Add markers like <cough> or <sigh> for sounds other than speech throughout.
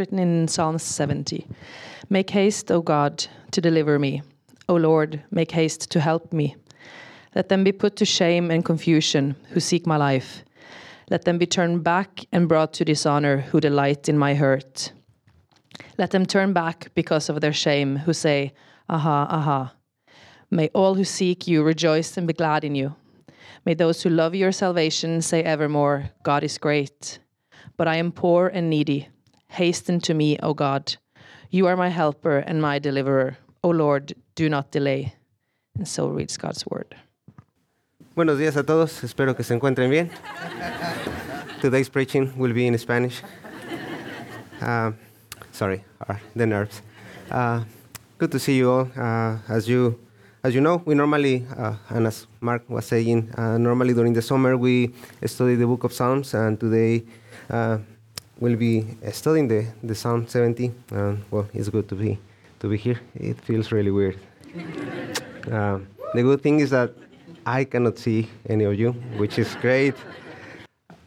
Written in Psalm 70. Make haste, O God, to deliver me. O Lord, make haste to help me. Let them be put to shame and confusion who seek my life. Let them be turned back and brought to dishonor who delight in my hurt. Let them turn back because of their shame who say, Aha, aha. May all who seek you rejoice and be glad in you. May those who love your salvation say evermore, God is great. But I am poor and needy. Hasten to me, O God. You are my helper and my deliverer. O Lord, do not delay. And so reads God's word. Buenos días a todos, espero que se encuentren bien. Today's preaching will be in Spanish. Uh, sorry, uh, the nerves. Uh, good to see you all. Uh, as you as you know, we normally, uh, and as Mark was saying, uh, normally during the summer we study the book of Psalms, and today we'll be studying the, the Psalm 70. And well, it's good to be to be here. It feels really weird. <laughs> the good thing is that I cannot see any of you, which is great.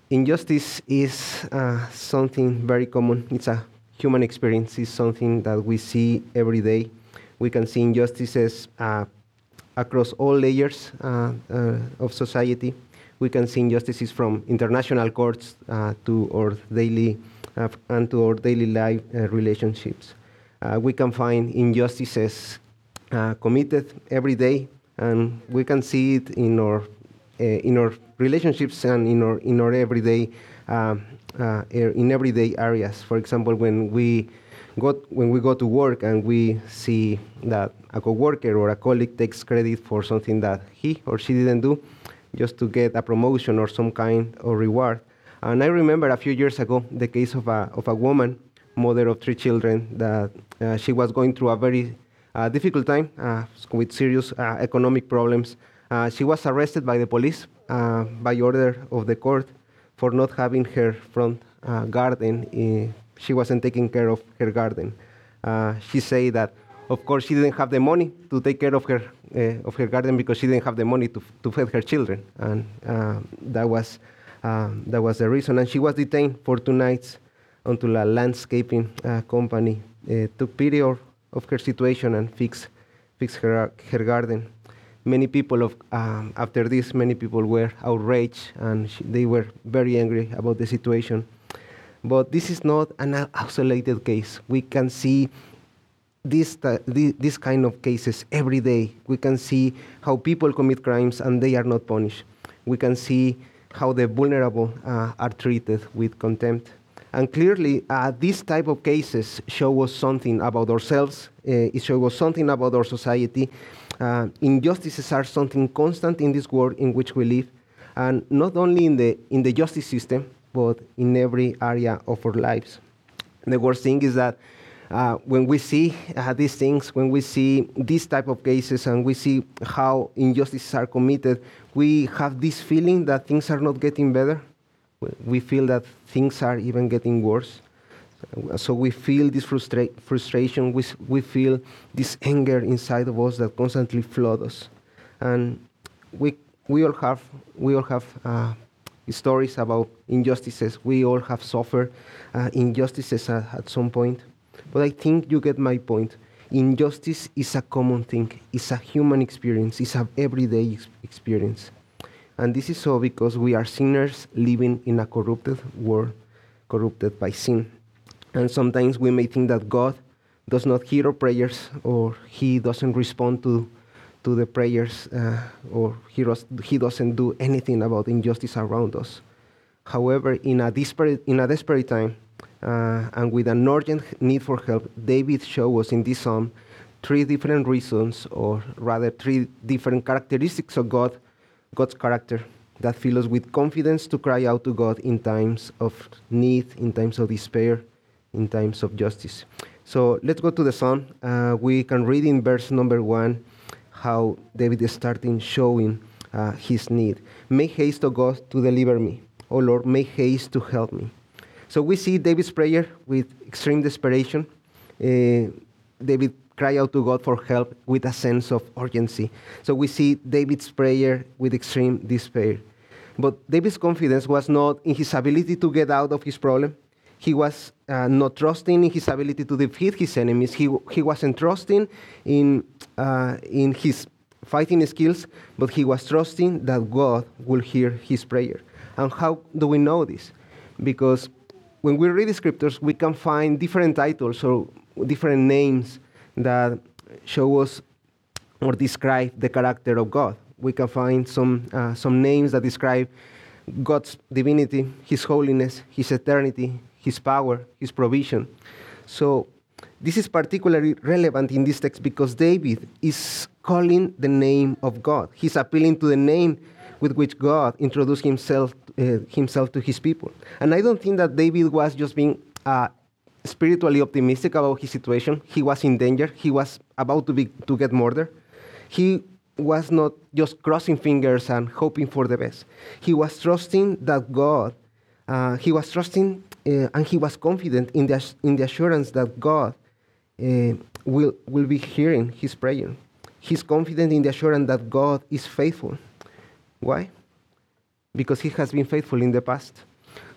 Injustice is uh, something very common. It's a human experience. It's something that we see every day. We can see injustices uh, across all layers uh, uh, of society. We can see injustices from international courts uh, to our daily and to our daily life relationships. we can find injustices committed every day, and we can see it in our in our relationships and in our in our everyday uh, uh, in everyday areas. For example, when we go when we go to work and we see that a coworker or a colleague takes credit for something that he or she didn't do, just to get a promotion or some kind of reward. And I remember a few years ago the case of a of a woman, mother of three children, that uh, she was going through a very uh, difficult time uh, with serious uh, economic problems. Uh, she was arrested by the police by order of the court for not having her front garden she wasn't taking care of her garden. Uh, she said that, of course, she didn't have the money to take care of her uh, of her garden because she didn't have the money to, to feed her children, and uh, that was um, that was the reason. And she was detained for two nights until a landscaping uh, company uh, took pity of, her situation and fixed fixed her her garden. Many people of um, after this, many people were outraged and she, they were very angry about the situation. But this is not an isolated case. We can see this, uh, this kind of cases every day. We can see how people commit crimes and they are not punished. We can see how the vulnerable uh, are treated with contempt. And clearly, uh, these type of cases show us something about ourselves. Uh, it shows us something about our society. Uh, injustices are something constant in this world in which we live, and not only in the in the justice system, but in every area of our lives. The worst thing is that uh, when we see uh, these things, when we see these type of cases, and we see how injustices are committed, we have this feeling that things are not getting better. We feel that things are even getting worse. So we feel this frustra- frustration. We, we feel this anger inside of us that constantly floods us, and we we all have we all have uh, stories about injustices. We all have suffered uh, injustices at, at, some point. But I think you get my point. Injustice is a common thing, it's a human experience, it's an everyday ex- experience. And this is so because we are sinners living in a corrupted world, corrupted by sin. And sometimes we may think that God does not hear our prayers or He doesn't respond to to the prayers uh, or he, he doesn't do anything about injustice around us. However, in a desperate, in a desperate time uh, and with an urgent need for help, David shows us in this psalm three different reasons, or rather, three different characteristics of God, God's character that fill us with confidence to cry out to God in times of need, in times of despair, in times of justice. So let's go to the psalm. Uh, we can read in verse number one how David is starting showing uh, his need. Make haste, O God, to deliver me. O Lord, make haste to help me. So we see David's prayer with extreme desperation. Uh, David cry out to God for help with a sense of urgency. So we see David's prayer with extreme despair. But David's confidence was not in his ability to get out of his problem. He was uh, not trusting in his ability to defeat his enemies. He, he wasn't trusting in, uh, in his fighting skills, but he was trusting that God will hear his prayer. And how do we know this? Because when we read the scriptures, we can find different titles or different names that show us or describe the character of God. We can find some, uh, some names that describe God's divinity, His holiness, His eternity, His power, His provision. So, this is particularly relevant in this text because David is calling the name of God. He's appealing to the name with which God introduced himself, uh, himself to his people. And I don't think that David was just being uh, spiritually optimistic about his situation. He was in danger. He was about to, be, to get murdered. He was not just crossing fingers and hoping for the best. He was trusting that God, uh, he was trusting uh, and he was confident in the, in the assurance that God uh, will, will be hearing his prayer. He's confident in the assurance that God is faithful. Why? Because he has been faithful in the past.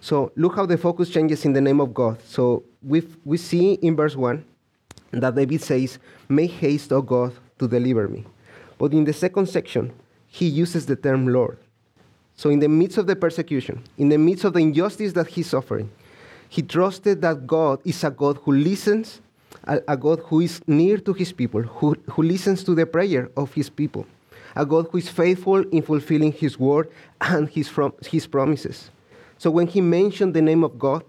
So look how the focus changes in the name of God. So we we see in verse 1 that David says, Make haste, O God, to deliver me. But in the second section, he uses the term Lord. So in the midst of the persecution, in the midst of the injustice that he's suffering, he trusted that God is a God who listens, a, a God who is near to his people, who, who listens to the prayer of his people, a God who is faithful in fulfilling his word and his, from, his promises. So when he mentioned the name of God,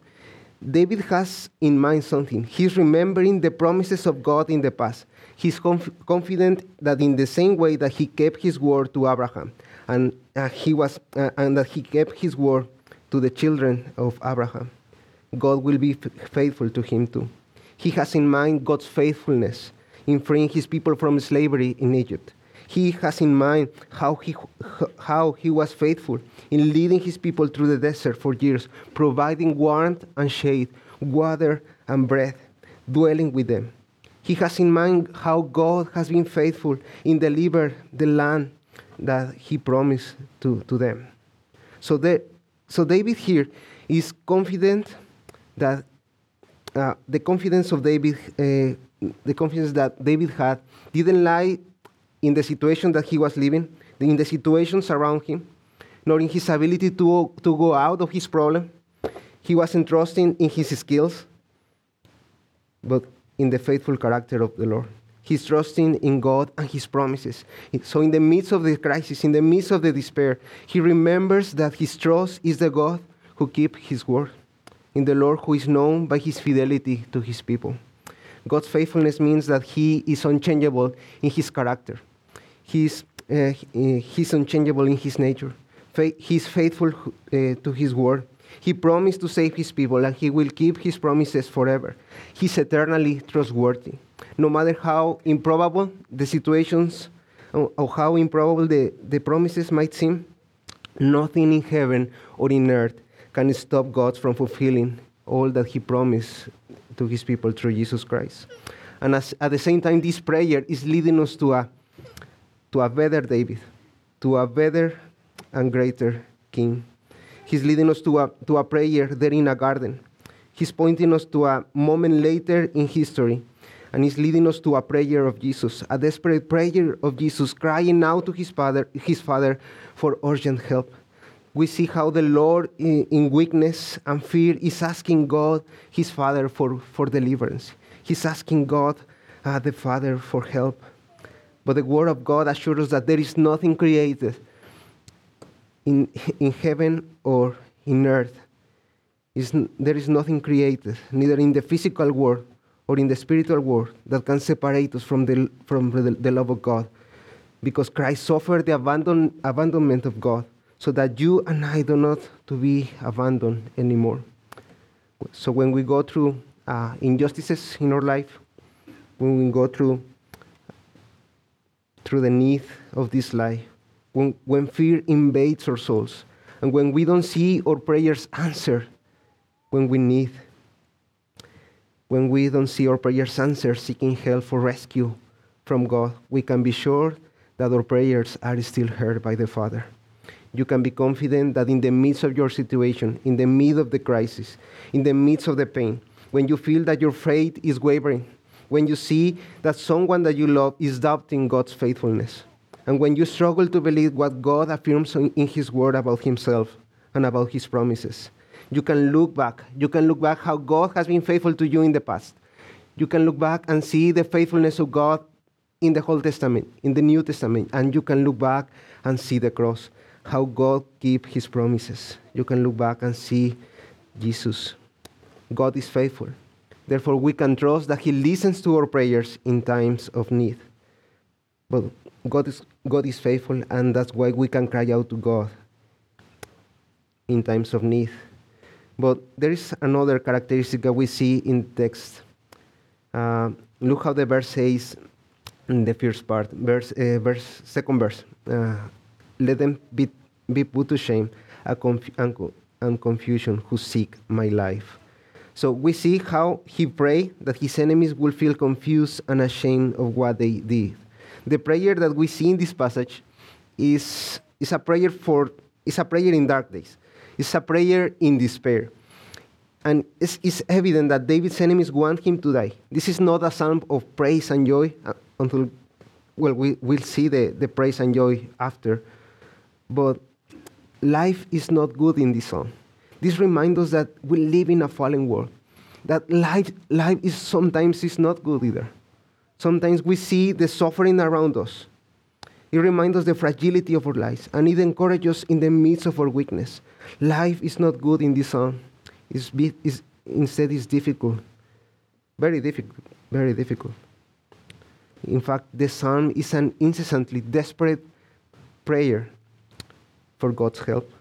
David has in mind something. He's remembering the promises of God in the past. He's conf- confident that in the same way that he kept his word to Abraham, and uh, he was, uh, and that he kept his word to the children of Abraham, God will be f- faithful to him too. He has in mind God's faithfulness in freeing his people from slavery in Egypt. He has in mind how he, how he was faithful in leading his people through the desert for years, providing warmth and shade, water and breath, dwelling with them. He has in mind how God has been faithful in delivering the land that he promised to, to them. So, the, so David here is confident that uh, the confidence of David, uh, the confidence that David had, didn't lie in the situation that he was living, in the situations around him, nor in his ability to, to go out of his problem. He wasn't trusting in his skills, but in the faithful character of the Lord. He's trusting in God and his promises. So, in the midst of the crisis, in the midst of the despair, he remembers that his trust is the God who keeps his word, in the Lord who is known by his fidelity to his people. God's faithfulness means that he is unchangeable in his character. He's, uh, he's unchangeable in his nature. He's faithful uh, to his word. He promised to save his people, and he will keep his promises forever. He's eternally trustworthy. No matter how improbable the situations or how improbable the, the promises might seem, nothing in heaven or in earth can stop God from fulfilling all that he promised to his people through Jesus Christ. And as, at the same time, this prayer is leading us to a, to a better David, to a better and greater king. He's leading us to a, to a prayer there in a garden. He's pointing us to a moment later in history. And he's leading us to a prayer of Jesus, a desperate prayer of Jesus, crying out to his father, his father for urgent help we see how the Lord, in, weakness and fear, is asking God, his Father, for, for deliverance. He's asking God, uh, the Father, for help. But the Word of God assures us that there is nothing created in, in heaven or in earth. Is, there is nothing created, neither in the physical world or in the spiritual world, that can separate us from the, from the, the love of God. Because Christ suffered the abandon, abandonment of God so that you and I do not to be abandoned anymore. So when we go through uh, injustices in our life, when we go through through the need of this life, when, when fear invades our souls, and when we don't see our prayers answered when we need, when we don't see our prayers answered, seeking help for rescue from God, we can be sure that our prayers are still heard by the Father. You can be confident that in the midst of your situation, in the midst of the crisis, in the midst of the pain, when you feel that your faith is wavering, when you see that someone that you love is doubting God's faithfulness, and when you struggle to believe what God affirms in His Word about Himself and about His promises, you can look back. You can look back how God has been faithful to you in the past. You can look back and see the faithfulness of God in the Old Testament, in the New Testament, and you can look back and see the cross, how God keep his promises. You can look back and see Jesus. God is faithful. Therefore, we can trust that he listens to our prayers in times of need. But God is, God is faithful, and that's why we can cry out to God in times of need. But there is another characteristic that we see in text. Uh, look how the verse says in the first part, verse, uh, verse second verse. Uh, Let them be, be put to shame and, conf- and, confusion who seek my life. So we see how he prayed that his enemies will feel confused and ashamed of what they did. The prayer that we see in this passage is, is a prayer for is a prayer in dark days. It's a prayer in despair. And it's, it's, evident that David's enemies want him to die. This is not a psalm of praise and joy uh, until, well, we, we'll see the, the praise and joy after. But life is not good in this song. This reminds us that we live in a fallen world. That life, life is sometimes is not good either. Sometimes we see the suffering around us. It reminds us the fragility of our lives, and it encourages us in the midst of our weakness. Life is not good in this song. It's, it's, instead, it's difficult. Very difficult. Very difficult. In fact, the psalm is an incessantly desperate prayer for God's help.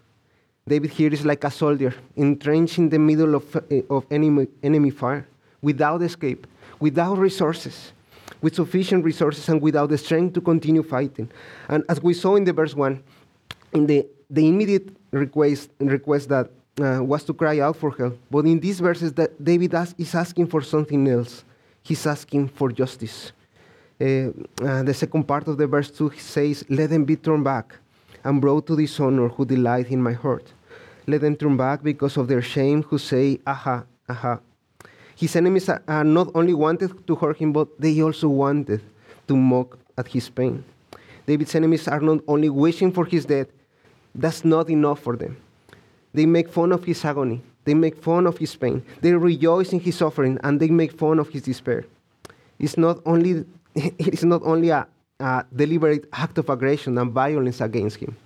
David here is like a soldier entrenched in the middle of, of enemy, enemy fire, without escape, without resources, with sufficient resources, and without the strength to continue fighting. And as we saw in the verse 1, in the, the immediate request, request that uh, was to cry out for help. But in these verses, that David is asking for something else. He's asking for justice. Uh, uh, the second part of the verse 2 says, Let them be turned back and brought to dishonor who delight in my hurt. Let them turn back because of their shame who say, Aha, aha. His enemies are, not only wanted to hurt him, but they also wanted to mock at his pain. David's enemies are not only wishing for his death, that's not enough for them. They make fun of his agony. They make fun of his pain. They rejoice in his suffering and they make fun of his despair. It's not only, <laughs> it is not only a, a deliberate act of aggression and violence against him,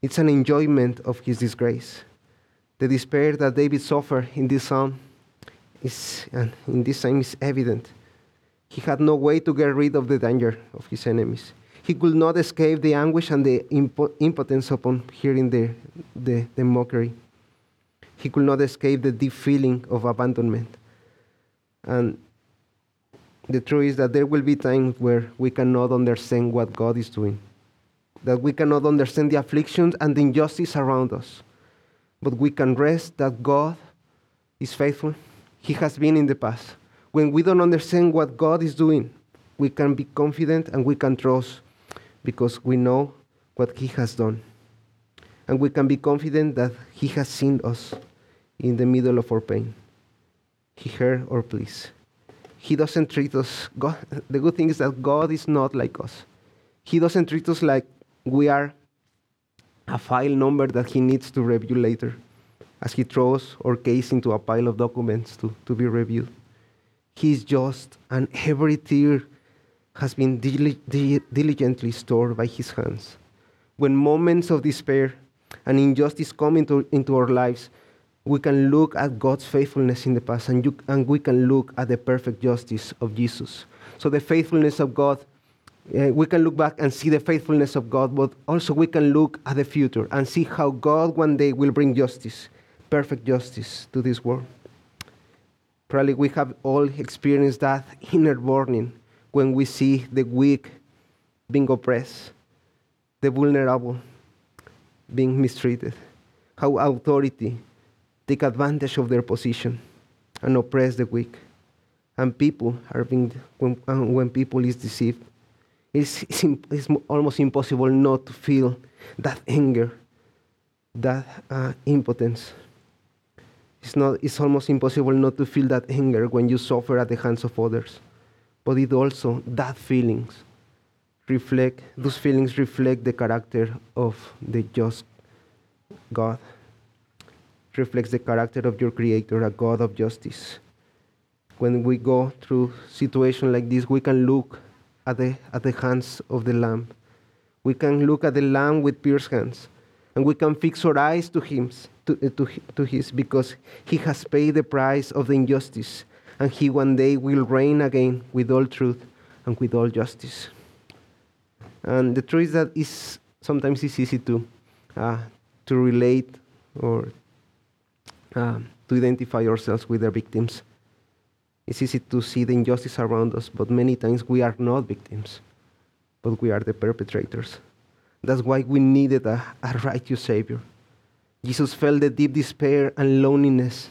it's an enjoyment of his disgrace. The despair that David suffered in this psalm is, and in this psalm is evident. He had no way to get rid of the danger of his enemies. He could not escape the anguish and the impo- impotence upon hearing the, the, the mockery. He could not escape the deep feeling of abandonment. And the truth is that there will be times where we cannot understand what God is doing, that we cannot understand the afflictions and the injustice around us. But we can rest that God is faithful. He has been in the past. When we don't understand what God is doing, we can be confident and we can trust because we know what He has done. And we can be confident that He has seen us in the middle of our pain. He heard our pleas. He doesn't treat us, God, the good thing is that God is not like us. He doesn't treat us like we are a file number that He needs to review later as He throws our case into a pile of documents to, to be reviewed. He's just, and every tear has been diligently stored by his hands. When moments of despair and injustice come into, into our lives, we can look at God's faithfulness in the past and, you, and we can look at the perfect justice of Jesus. So, the faithfulness of God, uh, we can look back and see the faithfulness of God, but also we can look at the future and see how God one day will bring justice, perfect justice to this world. Probably we have all experienced that inner burning when we see the weak being oppressed, the vulnerable being mistreated, how authority take advantage of their position and oppress the weak, and people are being when, when people is deceived. It's, it's, it's almost impossible not to feel that anger that uh, impotence. It's, not, it's almost impossible not to feel that anger when you suffer at the hands of others. But it also, that feelings reflect, those feelings reflect the character of the just God. Reflects the character of your Creator, a God of justice. When we go through situations like this, we can look at the, at the hands of the Lamb. We can look at the Lamb with pierced hands, and we can fix our eyes to Him, to, to, to His, because He has paid the price of the injustice, and He one day will reign again with all truth and with all justice. And the truth is that is sometimes it's easy to uh, to relate or uh, to identify ourselves with the victims. It's easy to see the injustice around us, but many times we are not victims, but we are the perpetrators. That's why we needed a, a righteous Savior. Jesus felt the deep despair and loneliness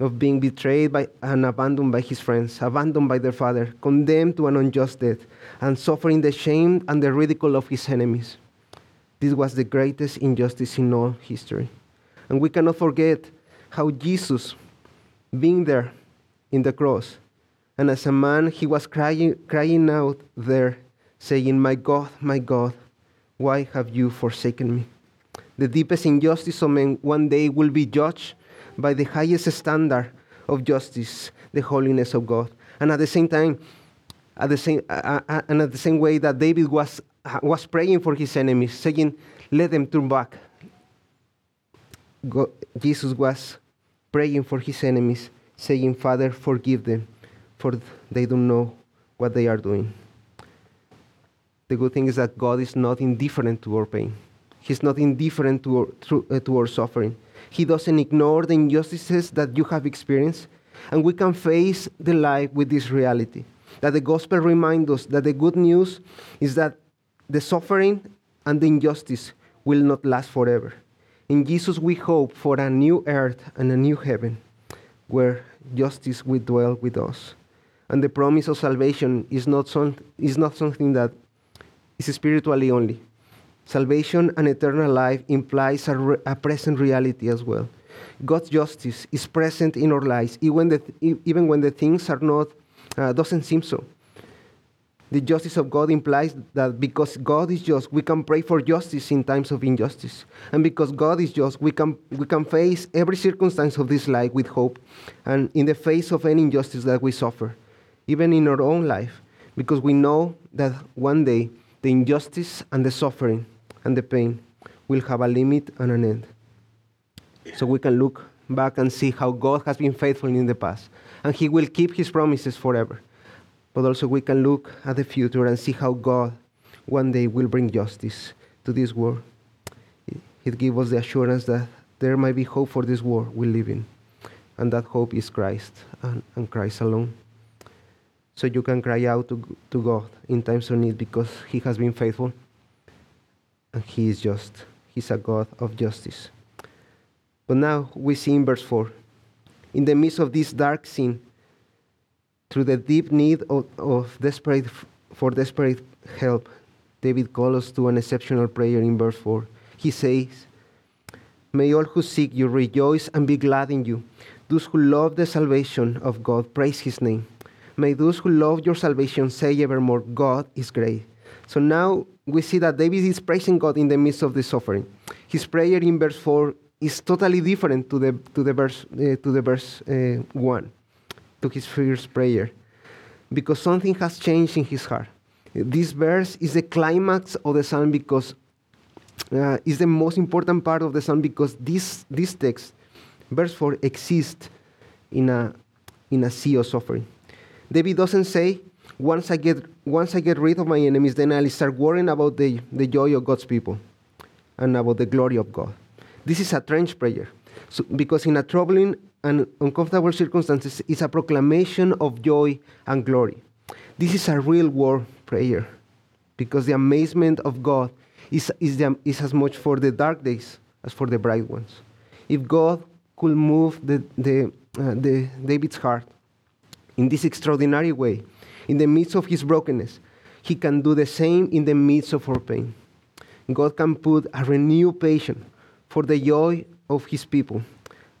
of being betrayed by and abandoned by his friends, abandoned by their father, condemned to an unjust death, and suffering the shame and the ridicule of his enemies. This was the greatest injustice in all history. And we cannot forget how Jesus, being there in the cross, and as a man, he was crying, crying out there, saying, My God, my God, why have you forsaken me? The deepest injustice of men one day will be judged by the highest standard of justice, the holiness of God. And at the same time, at the same, uh, uh, and at the same way that David was, uh, was praying for his enemies, saying, Let them turn back. God, Jesus was praying for his enemies, saying, Father, forgive them, for they don't know what they are doing. The good thing is that God is not indifferent to our pain. He's not indifferent to our, to, uh, to our suffering. He doesn't ignore the injustices that you have experienced. And we can face the life with this reality that the gospel reminds us that the good news is that the suffering and the injustice will not last forever. In Jesus, we hope for a new earth and a new heaven where justice will dwell with us. And the promise of salvation is not, some, is not something that is spiritually only. Salvation and eternal life implies a, re- a present reality as well. God's justice is present in our lives, even, the, even when the things are not, uh, doesn't seem so. The justice of God implies that because God is just, we can pray for justice in times of injustice. And because God is just, we can, we can face every circumstance of this life with hope and in the face of any injustice that we suffer, even in our own life, because we know that one day the injustice and the suffering and the pain will have a limit and an end. So we can look back and see how God has been faithful in the past, and He will keep His promises forever. But also we can look at the future and see how God one day will bring justice to this world. It gives us the assurance that there might be hope for this world we live in, and that hope is Christ and, and Christ alone. So you can cry out to, to God in times of need because He has been faithful and He is just. He's a God of justice. But now we see in verse 4 in the midst of this dark scene, through the deep need of, of desperate, for desperate help, David calls to an exceptional prayer in verse 4. He says, May all who seek you rejoice and be glad in you. Those who love the salvation of God praise his name. May those who love your salvation say evermore, God is great. So now we see that David is praising God in the midst of the suffering. His prayer in verse 4 is totally different to the, to the verse, uh, to the verse uh, 1 to his first prayer because something has changed in his heart. This verse is the climax of the psalm because uh, is the most important part of the psalm because this, this text, verse 4, exists in a, in a sea of suffering. David doesn't say, once I get, once I get rid of my enemies, then I'll start worrying about the, the joy of God's people and about the glory of God. This is a trench prayer. So, because in a troubling and uncomfortable circumstances is a proclamation of joy and glory. This is a real war prayer because the amazement of God is, is, the, is as much for the dark days as for the bright ones. If God could move the, the, uh, the David's heart in this extraordinary way, in the midst of his brokenness, he can do the same in the midst of our pain. God can put a renewed passion for the joy of his people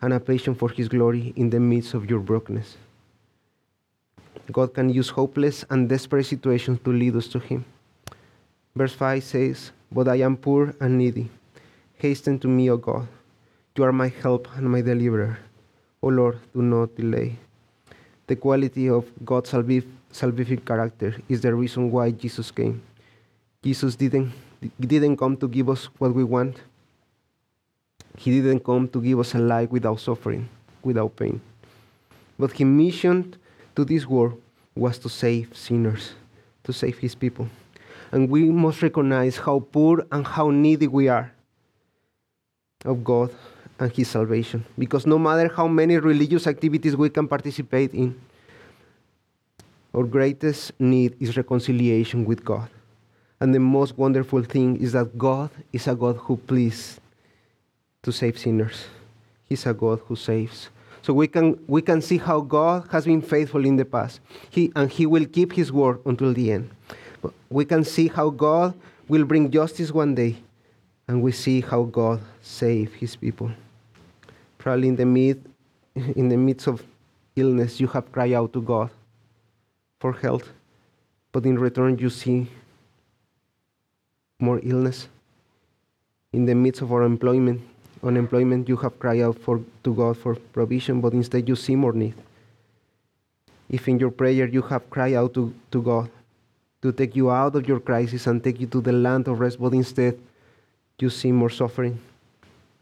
and a passion for his glory in the midst of your brokenness. God can use hopeless and desperate situations to lead us to him. Verse 5 says, But I am poor and needy. Hasten to me, O God. You are my help and my deliverer. O Lord, do not delay. The quality of God's salvific, salvific character is the reason why Jesus came. Jesus didn't, didn't come to give us what we want. He didn't come to give us a life without suffering, without pain. But his mission to this world was to save sinners, to save his people. And we must recognize how poor and how needy we are of God and his salvation. Because no matter how many religious activities we can participate in, our greatest need is reconciliation with God. And the most wonderful thing is that God is a God who pleases to save sinners. He's a God who saves. So we can, we can see how God has been faithful in the past. He, and He will keep His word until the end. But we can see how God will bring justice one day. And we see how God saved His people. Probably in the, mid, in the midst of illness, you have cried out to God for health. But in return, you see more illness. In the midst of our employment, unemployment, you have cried out for, to God for provision, but instead you see more need. If in your prayer you have cried out to, to God to take you out of your crisis and take you to the land of rest, but instead you see more suffering,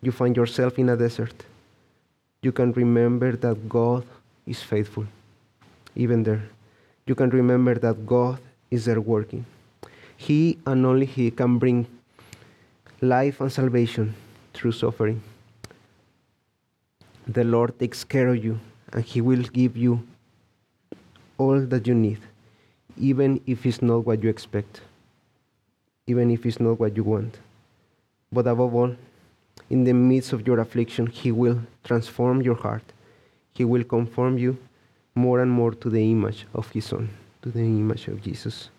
you find yourself in a desert, you can remember that God is faithful, even there. You can remember that God is there working. He and only He can bring life and salvation through suffering. The Lord takes care of you, and He will give you all that you need, even if it's not what you expect, even if it's not what you want. But above all, in the midst of your affliction, He will transform your heart. He will conform you more and more to the image of His Son, to the image of Jesus.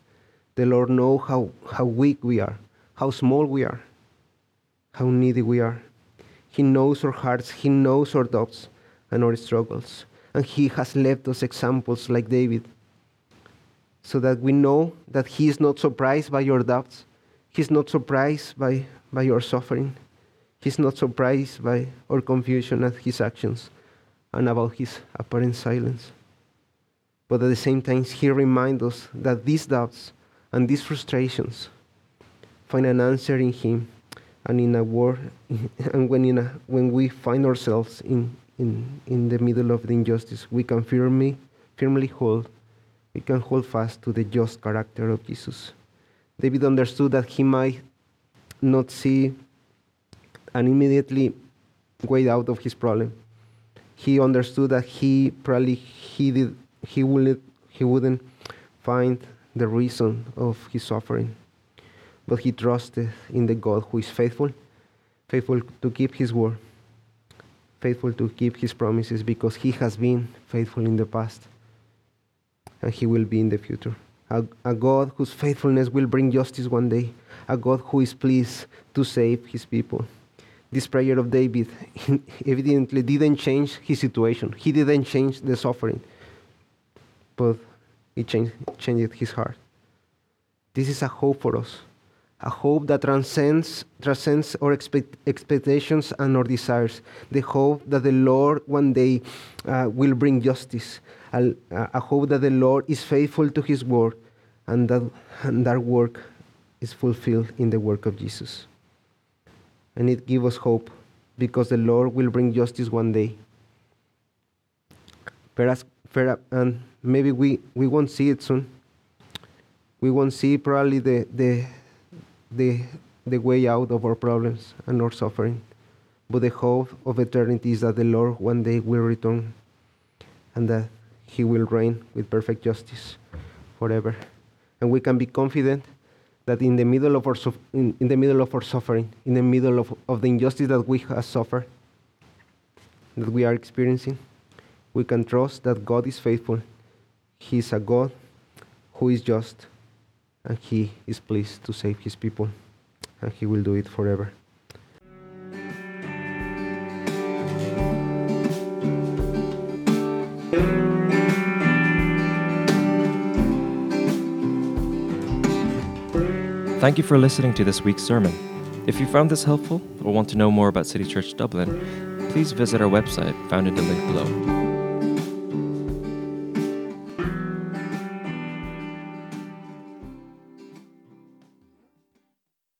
The Lord knows how, how weak we are, how small we are, how needy we are. He knows our hearts, He knows our doubts and our struggles. And He has left us examples like David so that we know that He is not surprised by your doubts, He's not surprised by, by your suffering, He's not surprised by our confusion at His actions and about His apparent silence. But at the same time, He reminds us that these doubts and these frustrations find an answer in Him and in a war <laughs> and when in a, when we find ourselves in, in, in the middle of the injustice we can firmly firmly hold we can hold fast to the just character of jesus. David understood that he might not see an immediately way out of his problem. He understood that he probably he did he wouldn't he wouldn't find the reason of his suffering but he trusted in the God who is faithful, faithful to keep his word, faithful to keep his promises because he has been faithful in the past and he will be in the future. A, a, God whose faithfulness will bring justice one day, a God who is pleased to save his people. This prayer of David <laughs> evidently didn't change his situation, he didn't change the suffering, but it changed, changed his heart. This is a hope for us a hope that transcends, transcends our expect, expectations and our desires. The hope that the Lord one day uh, will bring justice. A, a, hope that the Lord is faithful to his word and that, and that work is fulfilled in the work of Jesus. And it gives us hope because the Lord will bring justice one day. Perhaps, perhaps, and maybe we, we won't see it soon. We won't see probably the, the, the, the way out of our problems and our suffering. But the hope of eternity is that the Lord one day will return and that he will reign with perfect justice forever. And we can be confident that in the middle of our, in, in the middle of our suffering, in the middle of, of the injustice that we have suffered, that we are experiencing, we can trust that God is faithful. He is a God who is just and he is pleased to save his people, and he will do it forever. Thank you for listening to this week's sermon. If you found this helpful or want to know more about City Church Dublin, please visit our website found in the link below.